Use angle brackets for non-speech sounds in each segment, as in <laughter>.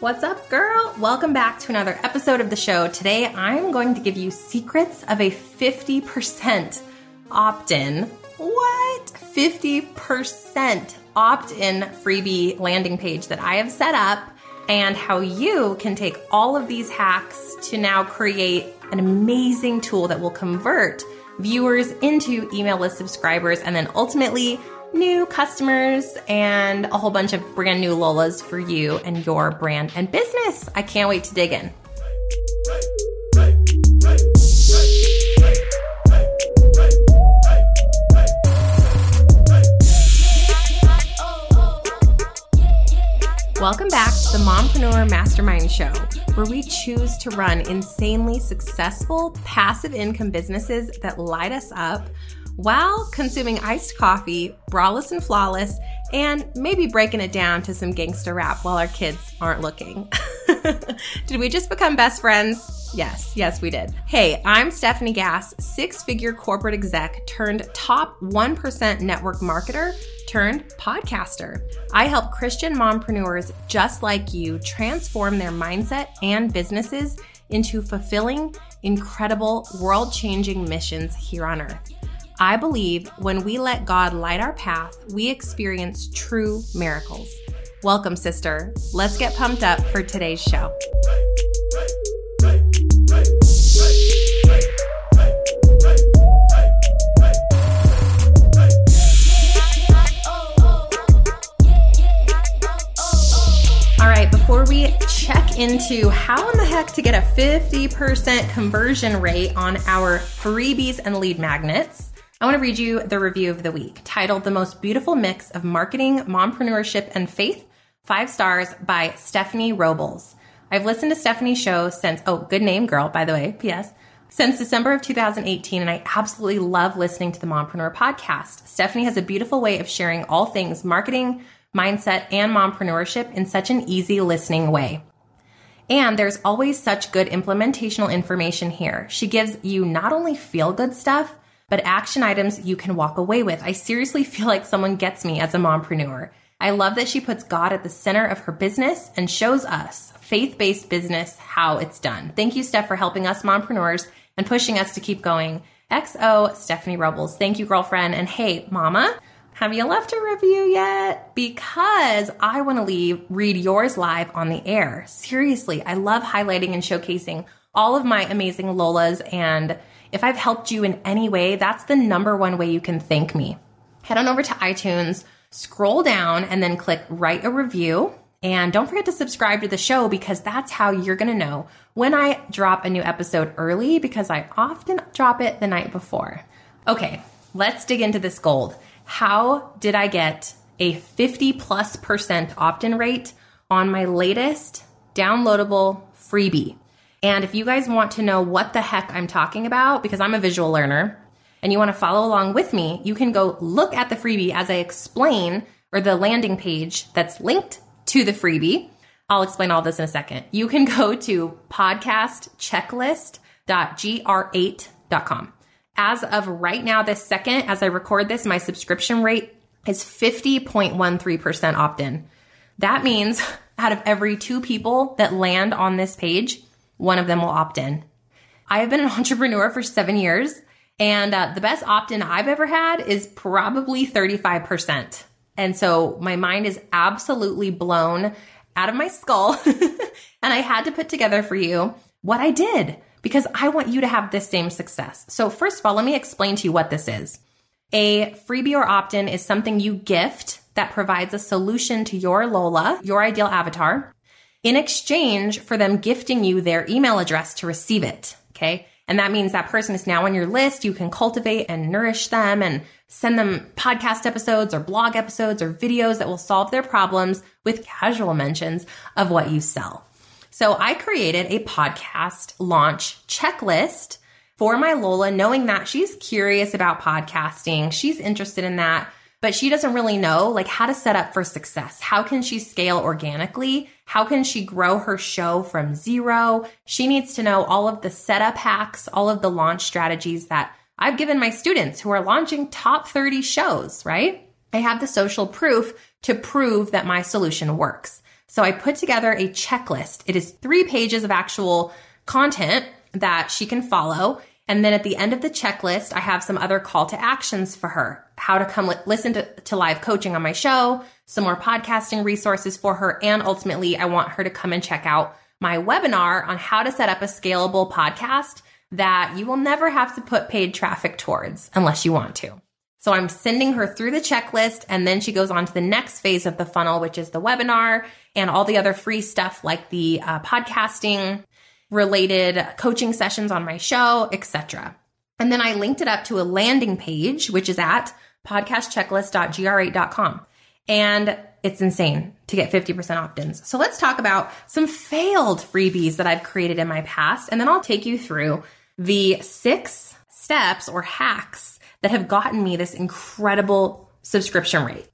What's up, girl? Welcome back to another episode of the show. Today, I'm going to give you secrets of a 50% opt in. What? 50% opt in freebie landing page that I have set up, and how you can take all of these hacks to now create an amazing tool that will convert viewers into email list subscribers and then ultimately new customers and a whole bunch of brand new Lolas for you and your brand and business. I can't wait to dig in. Welcome back to the Mompreneur Mastermind Show, where we choose to run insanely successful passive income businesses that light us up while consuming iced coffee, braless and flawless, and maybe breaking it down to some gangster rap while our kids aren't looking. <laughs> did we just become best friends? Yes, yes, we did. Hey, I'm Stefanie Gass, six figure corporate exec turned top 1% network marketer turned podcaster. I help Christian mompreneurs just like you transform their mindset and businesses into fulfilling, incredible, world changing missions here on earth. I believe when we let God light our path, we experience true miracles. Welcome, sister. Let's get pumped up for today's show. All right, before we check into how in the heck to get a 50% conversion rate on our freebies and lead magnets, I want to read you the review of the week titled The Most Beautiful Mix of Marketing, Mompreneurship, and Faith, five stars by Stephanie Robles. I've listened to Stefanie's show since, oh, good name, girl, by the way, P.S., since December of 2018, and I absolutely love listening to the Mompreneur podcast. Stefanie has a beautiful way of sharing all things marketing, mindset, and mompreneurship in such an easy listening way. And there's always such good implementational information here. She gives you not only feel good stuff, but action items you can walk away with. I seriously feel like someone gets me as a mompreneur. I love that she puts God at the center of her business and shows us faith based business how it's done. Thank you, Steph, for helping us mompreneurs and pushing us to keep going. XO Stephanie Robles. Thank you, girlfriend. And hey, mama, have you left a review yet? Because I want to leave read yours live on the air. Seriously, I love highlighting and showcasing all of my amazing Lolas and if I've helped you in any way, that's the number one way you can thank me. Head on over to iTunes, scroll down, and then click write a review. And don't forget to subscribe to the show because that's how you're going to know when I drop a new episode early because I often drop it the night before. Okay, let's dig into this gold. How did I get a 50 plus percent opt in rate on my latest downloadable freebie? And if you guys want to know what the heck I'm talking about, because I'm a visual learner and you want to follow along with me, you can go look at the freebie as I explain or the landing page that's linked to the freebie. I'll explain all this in a second. You can go to podcastchecklist.gr8.com. As of right now, this second, as I record this, my subscription rate is 50.13% opt in. That means <laughs> out of every two people that land on this page, one of them will opt in. I have been an <laughs> entrepreneur for seven years, and uh, the best opt in I've ever had is probably 35%. And so my mind is absolutely blown out of my skull. <laughs> and I had to put together for you what I did because I want you to have this same success. So, first of all, let me explain to you what this is. A freebie or opt in is something you gift that provides a solution to your Lola, your ideal avatar, in exchange for them gifting you their email address to receive it. Okay. And that means that person is now on your list. You can cultivate and nourish them and send them podcast episodes or blog episodes or videos that will solve their problems with casual mentions of what you sell. So I created a podcast launch checklist for my Lola, knowing that she's curious about podcasting. She's interested in that but she doesn't really know like how to set up for success. How can she scale organically? How can she grow her show from zero? She needs to know all of the setup hacks, all of the launch strategies that I've given my students who are launching top 30 shows, right? I have the social proof to prove that my solution works. So I put together a checklist. It is three pages of actual content that she can follow. And then at the end of the checklist, I have some other call to actions for her. How to come li- listen to, to live coaching on my show, some more podcasting resources for her. And ultimately, I want her to come and check out my webinar on how to set up a scalable podcast that you will never have to put paid traffic towards unless you want to. So I'm sending her through the checklist and then she goes on to the next phase of the funnel, which is the webinar and all the other free stuff like the uh, podcasting, related coaching sessions on my show, etc. And then I linked it up to a landing page, which is at podcastchecklist.gr8.com. And it's insane to get 50% opt-ins. So let's talk about some failed freebies that I've created in my past. And then I'll take you through the six steps or hacks that have gotten me this incredible subscription rate.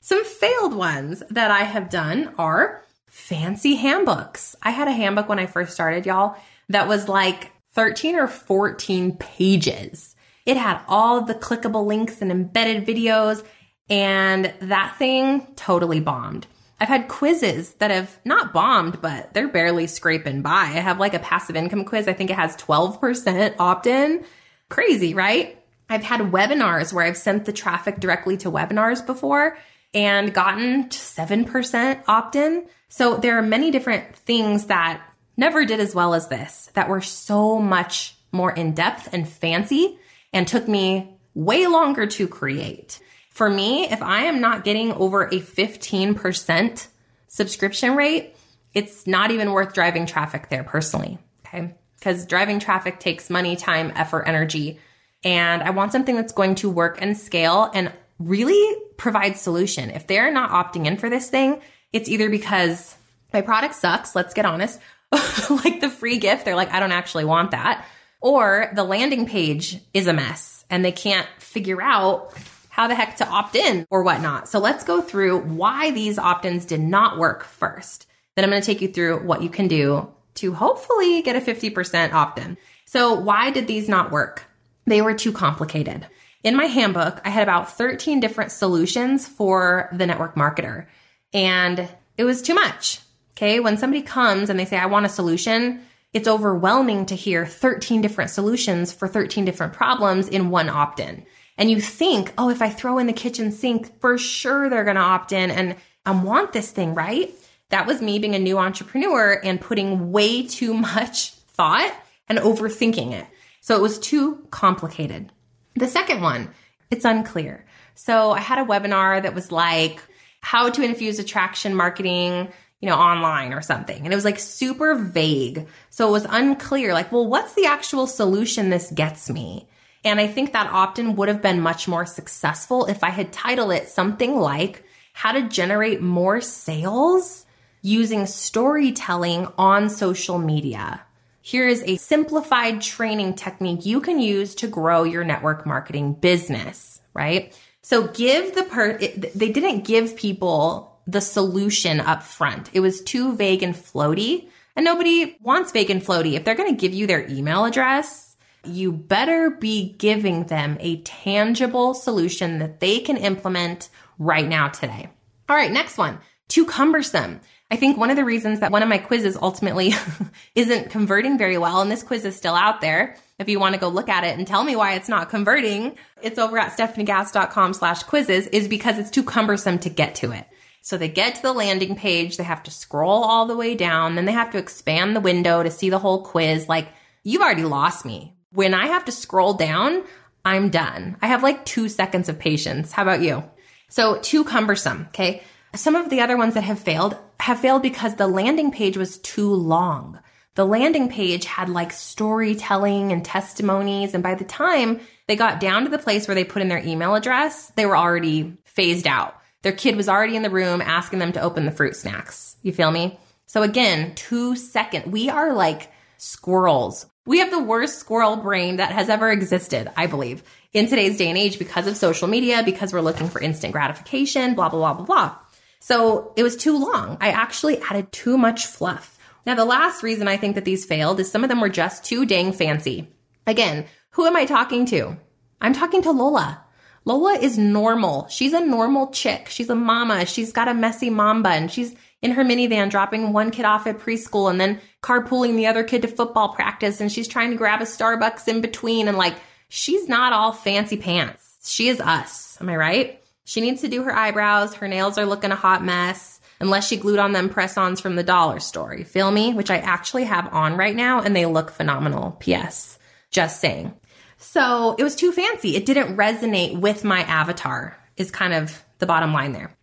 Some failed ones that I have done are fancy handbooks. I had a handbook when I first started, y'all, that was like 13 or 14 pages. It had all the clickable links and embedded videos, and that thing totally bombed. I've had quizzes that have not bombed, but they're barely scraping by. I have like a passive income quiz. I think it has 12% opt in. Crazy, right? I've had webinars where I've sent the traffic directly to webinars before and gotten 7% opt in. So there are many different things that never did as well as this that were so much more in depth and fancy and took me way longer to create. For me, if I am not getting over a 15% subscription rate, it's not even worth driving traffic there personally. Okay. Because driving traffic takes money, time, effort, energy. And I want something that's going to work and scale and really provide solution. If they're not opting in for this thing, it's either because my product sucks, let's get honest, <laughs> like the free gift, they're like, I don't actually want that. Or the landing page is a mess and they can't figure out how the heck to opt in or whatnot. So let's go through why these opt ins did not work first. Then I'm going to take you through what you can do to hopefully get a 50% opt in. So, why did these not work? They were too complicated. In my handbook, I had about 13 different solutions for the network marketer. And it was too much. Okay. When somebody comes and they say, I want a solution, it's overwhelming to hear 13 different solutions for 13 different problems in one opt in. And you think, oh, if I throw in the kitchen sink, for sure they're going to opt in and I want this thing, right? That was me being a new entrepreneur and putting way too <laughs> much thought and overthinking it. So it was too complicated. The second one, it's unclear. So I had a webinar that was like, how to infuse attraction marketing, you know, online or something. And it was like super vague. So it was unclear, like, well, what's the actual solution this gets me? And I think that often would have been much more successful if I had titled it something like how to generate more sales using storytelling on social media. Here is a simplified training technique you can use to grow your network marketing business, right? So give the per, it, they didn't give people the solution up front. It was too vague and floaty and nobody wants vague and floaty. If they're going to give you their email address, you better be giving them a tangible solution that they can implement right now today. All right, next one. Too cumbersome. I think one of the reasons that one of my quizzes ultimately <laughs> isn't converting very well, and this quiz is still out there, if you want to go look at it and tell me why it's not converting, it's over at stefaniegass.com slash quizzes is because it's too cumbersome to get to it. So they get to the landing page, they have to scroll all the way down, then they have to expand the window to see the whole quiz. Like, you've already lost me. When I have to scroll down, I'm done. I have like two seconds of patience. How about you? So too cumbersome. Okay. Some of the other ones that have failed have failed because the landing page was too long the landing page had like storytelling and testimonies. And by the time they got down to the place where they put in their email address, they were already phased out. Their kid was already in the room asking them to open the fruit snacks. You feel me? So again, two second. We are like squirrels. We have the worst squirrel brain that has ever existed, I believe, in today's day and age because of social media, because we're looking for instant gratification, blah, blah, blah, blah, blah. So it was too long. I actually added too much fluff. Now, the last reason I think that these failed is some of them were just too dang fancy. Again, who am I talking to? I'm talking to Lola. Lola is normal. She's a normal chick. She's a mama. She's got a messy mom bun. She's in her minivan, dropping one kid off at preschool and then carpooling the other kid to football practice. And she's trying to grab a Starbucks in between. And like, she's not all fancy pants. She is us. Am I right? She needs to do her eyebrows. Her nails are looking a hot mess unless she glued on them press ons from the dollar store. You feel me? Which I actually have on right now and they look phenomenal. P.S. Just saying. So it was too fancy. It didn't resonate with my avatar, is kind of the bottom line there.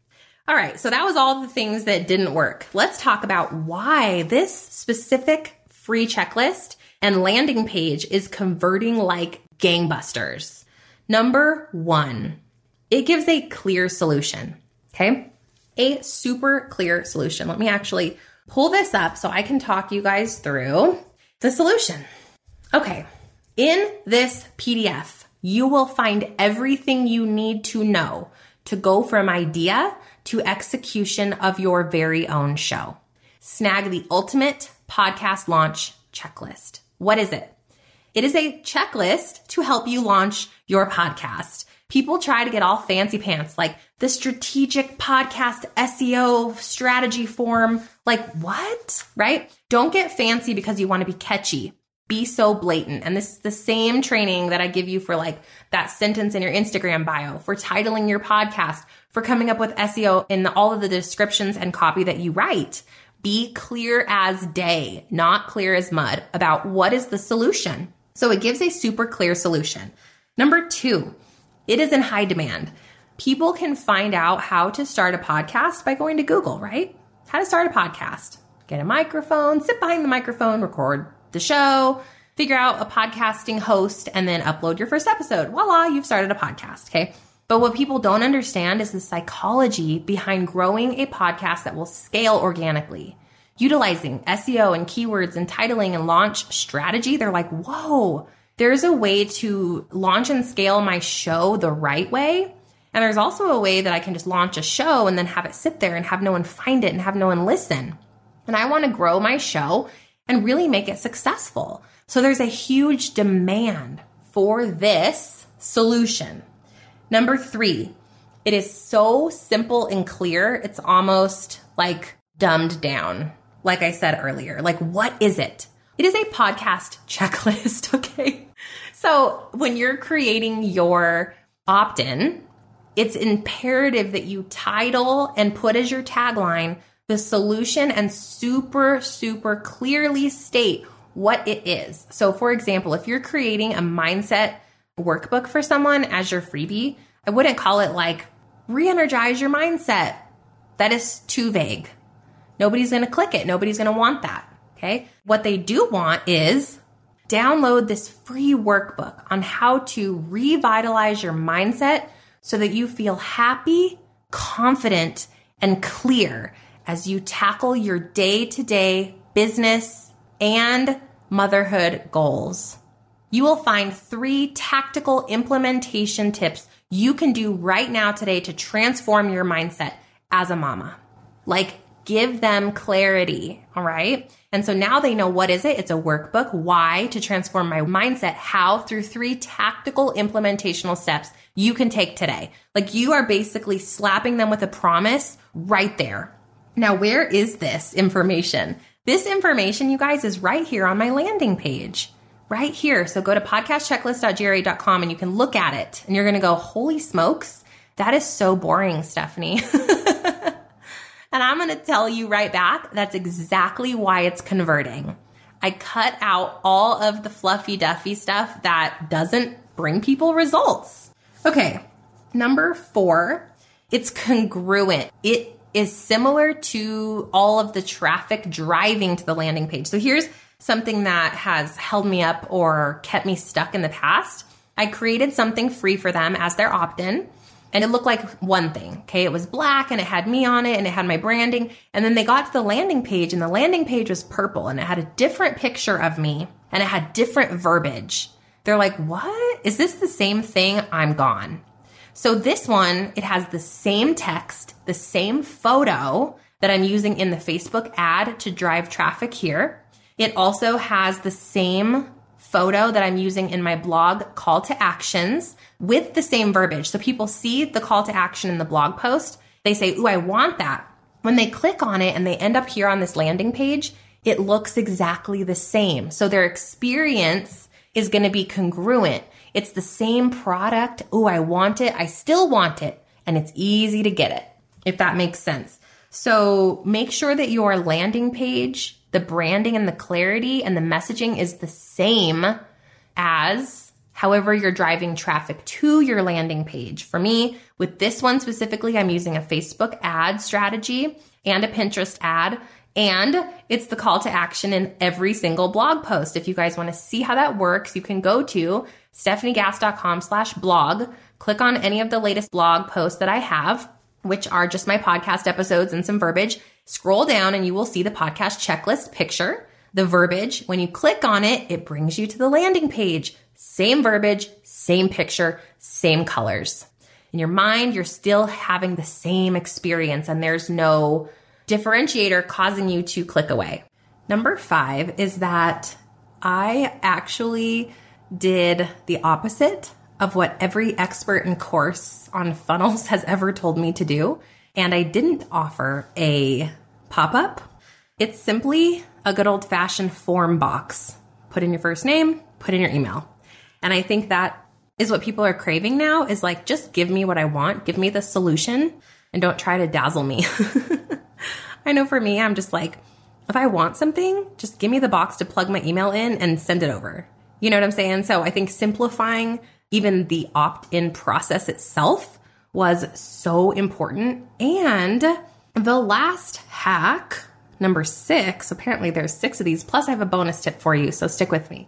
All right, so that was all the things that didn't work. Let's talk about why this specific free checklist and landing page is converting like gangbusters. Number one, it gives a clear solution. Okay. A super clear solution. Let me actually pull this up so I can talk you guys through the solution. Okay. In this PDF, you will find everything you need to know to go from idea to execution of your very own show. Snag the ultimate podcast launch checklist. What is it? It is a checklist to help you launch your podcast. People try to get all fancy pants, like the strategic podcast SEO strategy form. Like what? Right? Don't get fancy because you want to be catchy. Be so blatant. And this is the same training that I give you for like that sentence in your Instagram bio, for titling your podcast, for coming up with SEO in all of the descriptions and copy that you write. Be clear as day, not clear as mud about what is the solution. So it gives a super clear solution. Number two, it is in high demand. People can find out how to start a podcast by going to Google, right? How to start a podcast. Get a microphone, sit behind the microphone, record the show, figure out a podcasting host, and then upload your first episode. Voila, you've started a podcast. Okay. But what people don't understand is the psychology behind growing a podcast that will scale organically. Utilizing SEO and keywords and titling and launch strategy, they're like, whoa, there's a way to launch and scale my show the right way. And there's also a way that I can just launch a show and then have it sit there and have no one find it and have no one listen. And I want to grow my show and really make it successful. So there's a huge demand for this solution. Number three, it is so simple and clear. It's almost like dumbed down. Like I said earlier, like what is it? It is a podcast checklist. <laughs> Okay. So when you're creating your opt in, it's imperative that you title and put as your tagline the solution and super, super clearly state what it is. So, for example, if you're creating a mindset workbook for someone as your freebie, I wouldn't call it like re energize your mindset. That is too vague. Nobody's going to click it. Nobody's going to want that. Okay. What they do want is download this free workbook on how to revitalize your mindset so that you feel happy, confident, and clear as you tackle your day to day business and motherhood goals. You will find three tactical implementation tips you can do right now today to transform your mindset as a mama. Like give them clarity. All right. And so now they know what is it? It's a workbook. Why? To transform my mindset. How? Through three tactical implementational steps you can take today. Like you are basically slapping them with a promise right there. Now, where is this information? This information, you guys, is right here on my landing page. Right here. So go to podcastchecklist.gr8.com and you can look at it and you're going to go, holy smokes, that is so boring, Stefanie. <laughs> and I'm going to tell you right back, that's exactly why it's converting. I cut out all of the fluffy duffy stuff that doesn't bring people results. Okay. Number four, it's congruent. It is similar to all of the traffic driving to the landing page. So here's something that has held me up or kept me stuck in the past. I created something free for them as their opt in. And it looked like one thing. Okay. It was black and it had me on it and it had my branding. And then they got to the landing page and the landing page was purple and it had a different picture of me and it had different verbiage. They're like, what? Is this the same thing? I'm gone. So this one, it has the same text, the same photo that I'm using in the Facebook ad to drive traffic here. It also has the same photo that I'm using in my blog call to actions with the same verbiage. So people see the call to action in the blog post. They say, Ooh, I want that. when they click on it and they end up here on this landing page, it looks exactly the same. So their experience is going to be congruent. It's the same product. Oh, I want it. I still want it. And it's easy to get it, if that makes sense. So make sure that your landing page, the branding and the clarity and the messaging is the same as however you're driving traffic to your landing page. For me, with this one specifically, I'm using a Facebook ad strategy and a Pinterest ad. And it's the call to action in every single blog post. If you guys want to see how that works, you can go to stefaniegass.com slash blog, click on any of the latest blog posts that I have, which are just my podcast episodes and some verbiage. Scroll down and you will see the podcast checklist picture, the verbiage. When you click on it, it brings you to the landing page. Same verbiage, same picture, same colors. In your mind, you're still having the same experience and there's no differentiator causing you to click away. Number five is that I actually did the opposite of what every expert in course on funnels <laughs> has ever told me to do. And I didn't offer a pop up. It's simply a good old fashioned form box. Put in your first name, put in your email. And I think that is what people are craving now is like, just give me what I want, give me the solution, and don't try to dazzle me. <laughs> I know for me, I'm just like, if I want something, just give me the box to plug my email in and send it over. You know what I'm saying? So I think simplifying even the opt in process itself was so important. And the last hack, number six, apparently there's six of these, plus I have a bonus tip for you, so stick with me,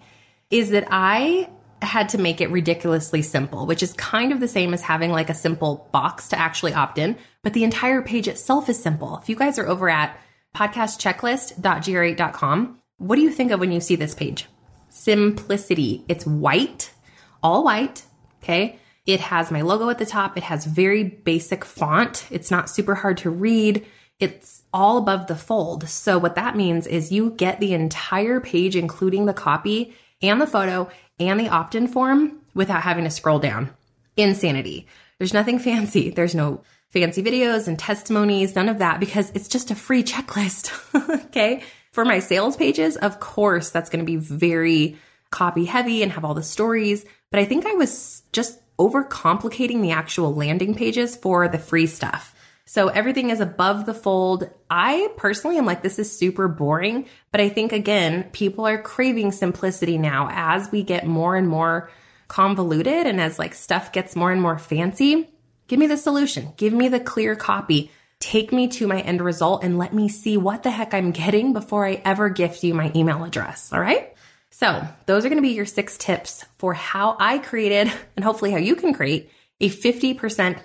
is that I had to make it ridiculously simple, which is kind of the same as having like a simple box to actually opt in, but the entire page itself is simple. If you guys are over at podcastchecklist.gr8.com, what do you think of when you see this page? simplicity. It's white, all white. Okay. It has my logo at the top. It has very basic font. It's not super hard to read. It's all above the fold. So what that means is you get the entire page, including the copy and the photo and the opt-in form without having to scroll down. Insanity. There's nothing <laughs> fancy. There's no fancy videos and testimonies, none of that because it's just a free checklist. <laughs> okay. For my sales pages, of course, that's going to be very copy heavy and have all the stories. But I think I was just overcomplicating the actual landing pages for the free stuff. So everything is above the fold. I personally am like, this is super boring. But I think again, people are craving simplicity now as we get more and more convoluted and as like stuff gets more and more fancy. Give me the solution. Give me the clear copy take me to my end result and let me see what the heck I'm getting before I ever gift you my email address. All right. So those are going to be your six tips for how I created and hopefully how you can create a 50%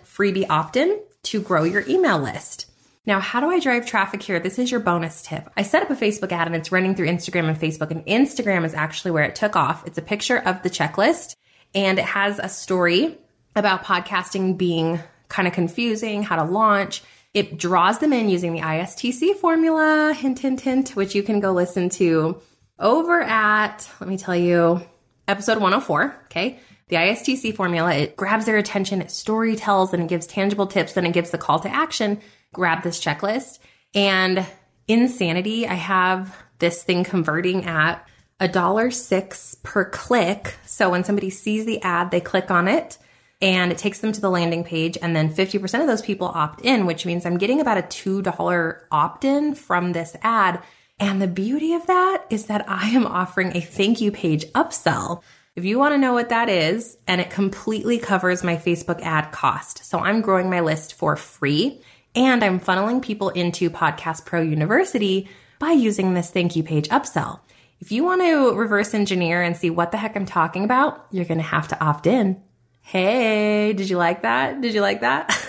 freebie opt-in to grow your email list. Now, how do I drive traffic here? This is your bonus tip. I set up a Facebook ad and it's running through Instagram and Facebook and Instagram is actually where it took off. It's a picture of the checklist and it has a story about podcasting being kind of confusing, how to launch, it draws them in using the ISTC formula, hint, hint, hint, which you can go listen to over at, let me tell you, episode 104. Okay. The ISTC formula, it grabs their attention, it story tells, and it gives tangible tips, then it gives the call to action. Grab this checklist. And insanity, I have this thing converting at a dollar six per click. So when somebody sees the ad, they click on it and it takes them to the landing page. And then 50% of those people opt in, which means I'm getting about a $2 opt in from this ad. And the beauty of that is that I am offering a thank you page upsell. If you want to know what that is, and it completely covers my Facebook ad cost. So I'm growing my list for free and I'm funneling people into Podcast Pro University by using this thank you page upsell. If you want to reverse engineer and see what the heck I'm talking about, you're going to have to opt in. Hey, did you like that? Did you like that? <laughs>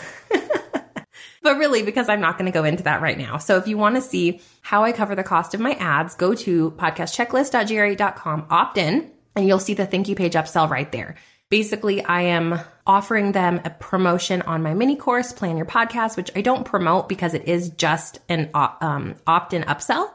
but really, because I'm not going to go into that right now. So if you want to see how I cover the cost of my ads, go to podcastchecklist.gr8.com, opt in, and you'll see the thank you page upsell right there. Basically, I am offering them a promotion on my mini course, Plan Your Podcast, which I don't promote because it is just an um, opt in upsell.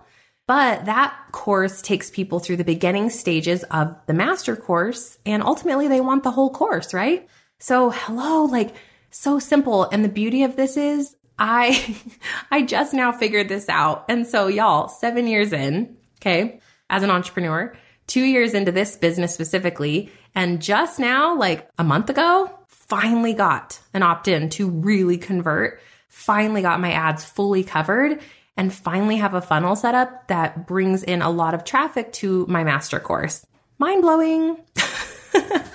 But that course takes people through the beginning stages of the master course and ultimately they want the whole course, right? So hello, like so simple. And the beauty of this is I <laughs> I just now figured this out. And so y'all, 7 years in, okay, as an entrepreneur, 2 years into this business specifically, and just now like a month ago, finally got an opt-in to really convert, finally got my ads fully covered and finally have a funnel set up that brings in a lot of traffic to my master course. Mind blowing. <laughs>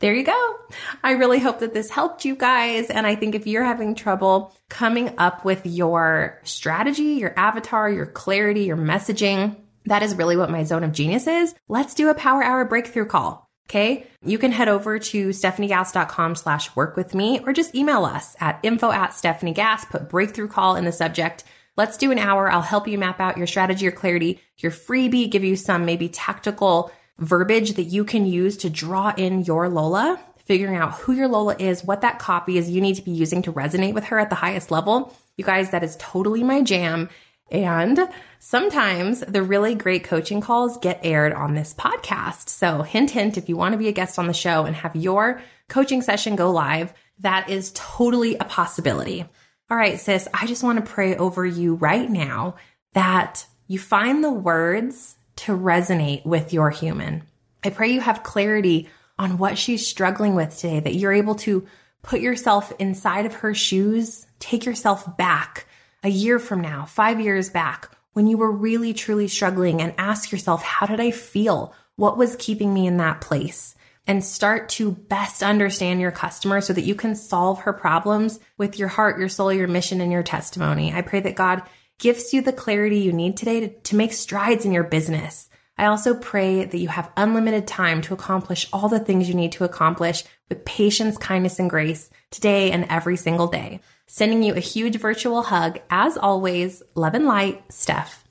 there you go. I really hope that this helped you guys. And I think if you're having trouble coming up with your strategy, your avatar, your clarity, your messaging, that is really what my zone of genius is. Let's do a power hour breakthrough call. Okay. You can head over to stefaniegass.com slash work with me or just email us at info at stefaniegass, put breakthrough call in the subject. Let's do an hour. I'll help you map out your strategy, your clarity, your freebie, give you some maybe tactical verbiage that you can use to draw in your Lola, figuring out who your Lola is, what that copy is you need to be using to resonate with her at the highest level. You guys, that is totally my jam. And sometimes the really great coaching calls get aired on this podcast. So hint, hint, if you want to be a guest on the show and have your coaching session go live, that is totally a possibility. All right, sis, I just want to pray over you right now that you find the words to resonate with your human. I pray you have clarity on what she's struggling with today, that you're able to put yourself inside of her shoes, take yourself back a year from now, five years back, when you were really truly struggling and ask yourself, how did I feel? What was keeping me in that place? and start to best understand your customer so that you can solve her problems with your heart, your soul, your mission, and your testimony. I pray that God gives you the clarity you need today to, to make strides in your business. I also pray that you have unlimited time to accomplish all the things you need to accomplish with patience, kindness, and grace today and every single day. Sending you a huge virtual hug. As always, love and light, Steph.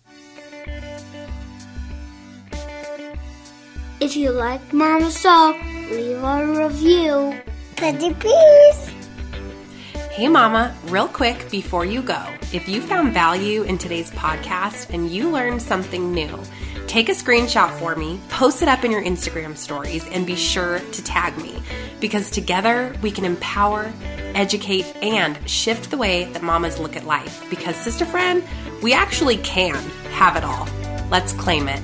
If you like Mama Soul, leave a review. Pretty please. Hey, Mama, real quick before you go, if you found value in today's podcast and you learned something new, take a screenshot for me, post it up in your Instagram stories, and be sure to tag me because together we can empower, educate, and shift the way that mamas look at life. Because, sister friend, we actually can have it all. Let's claim it.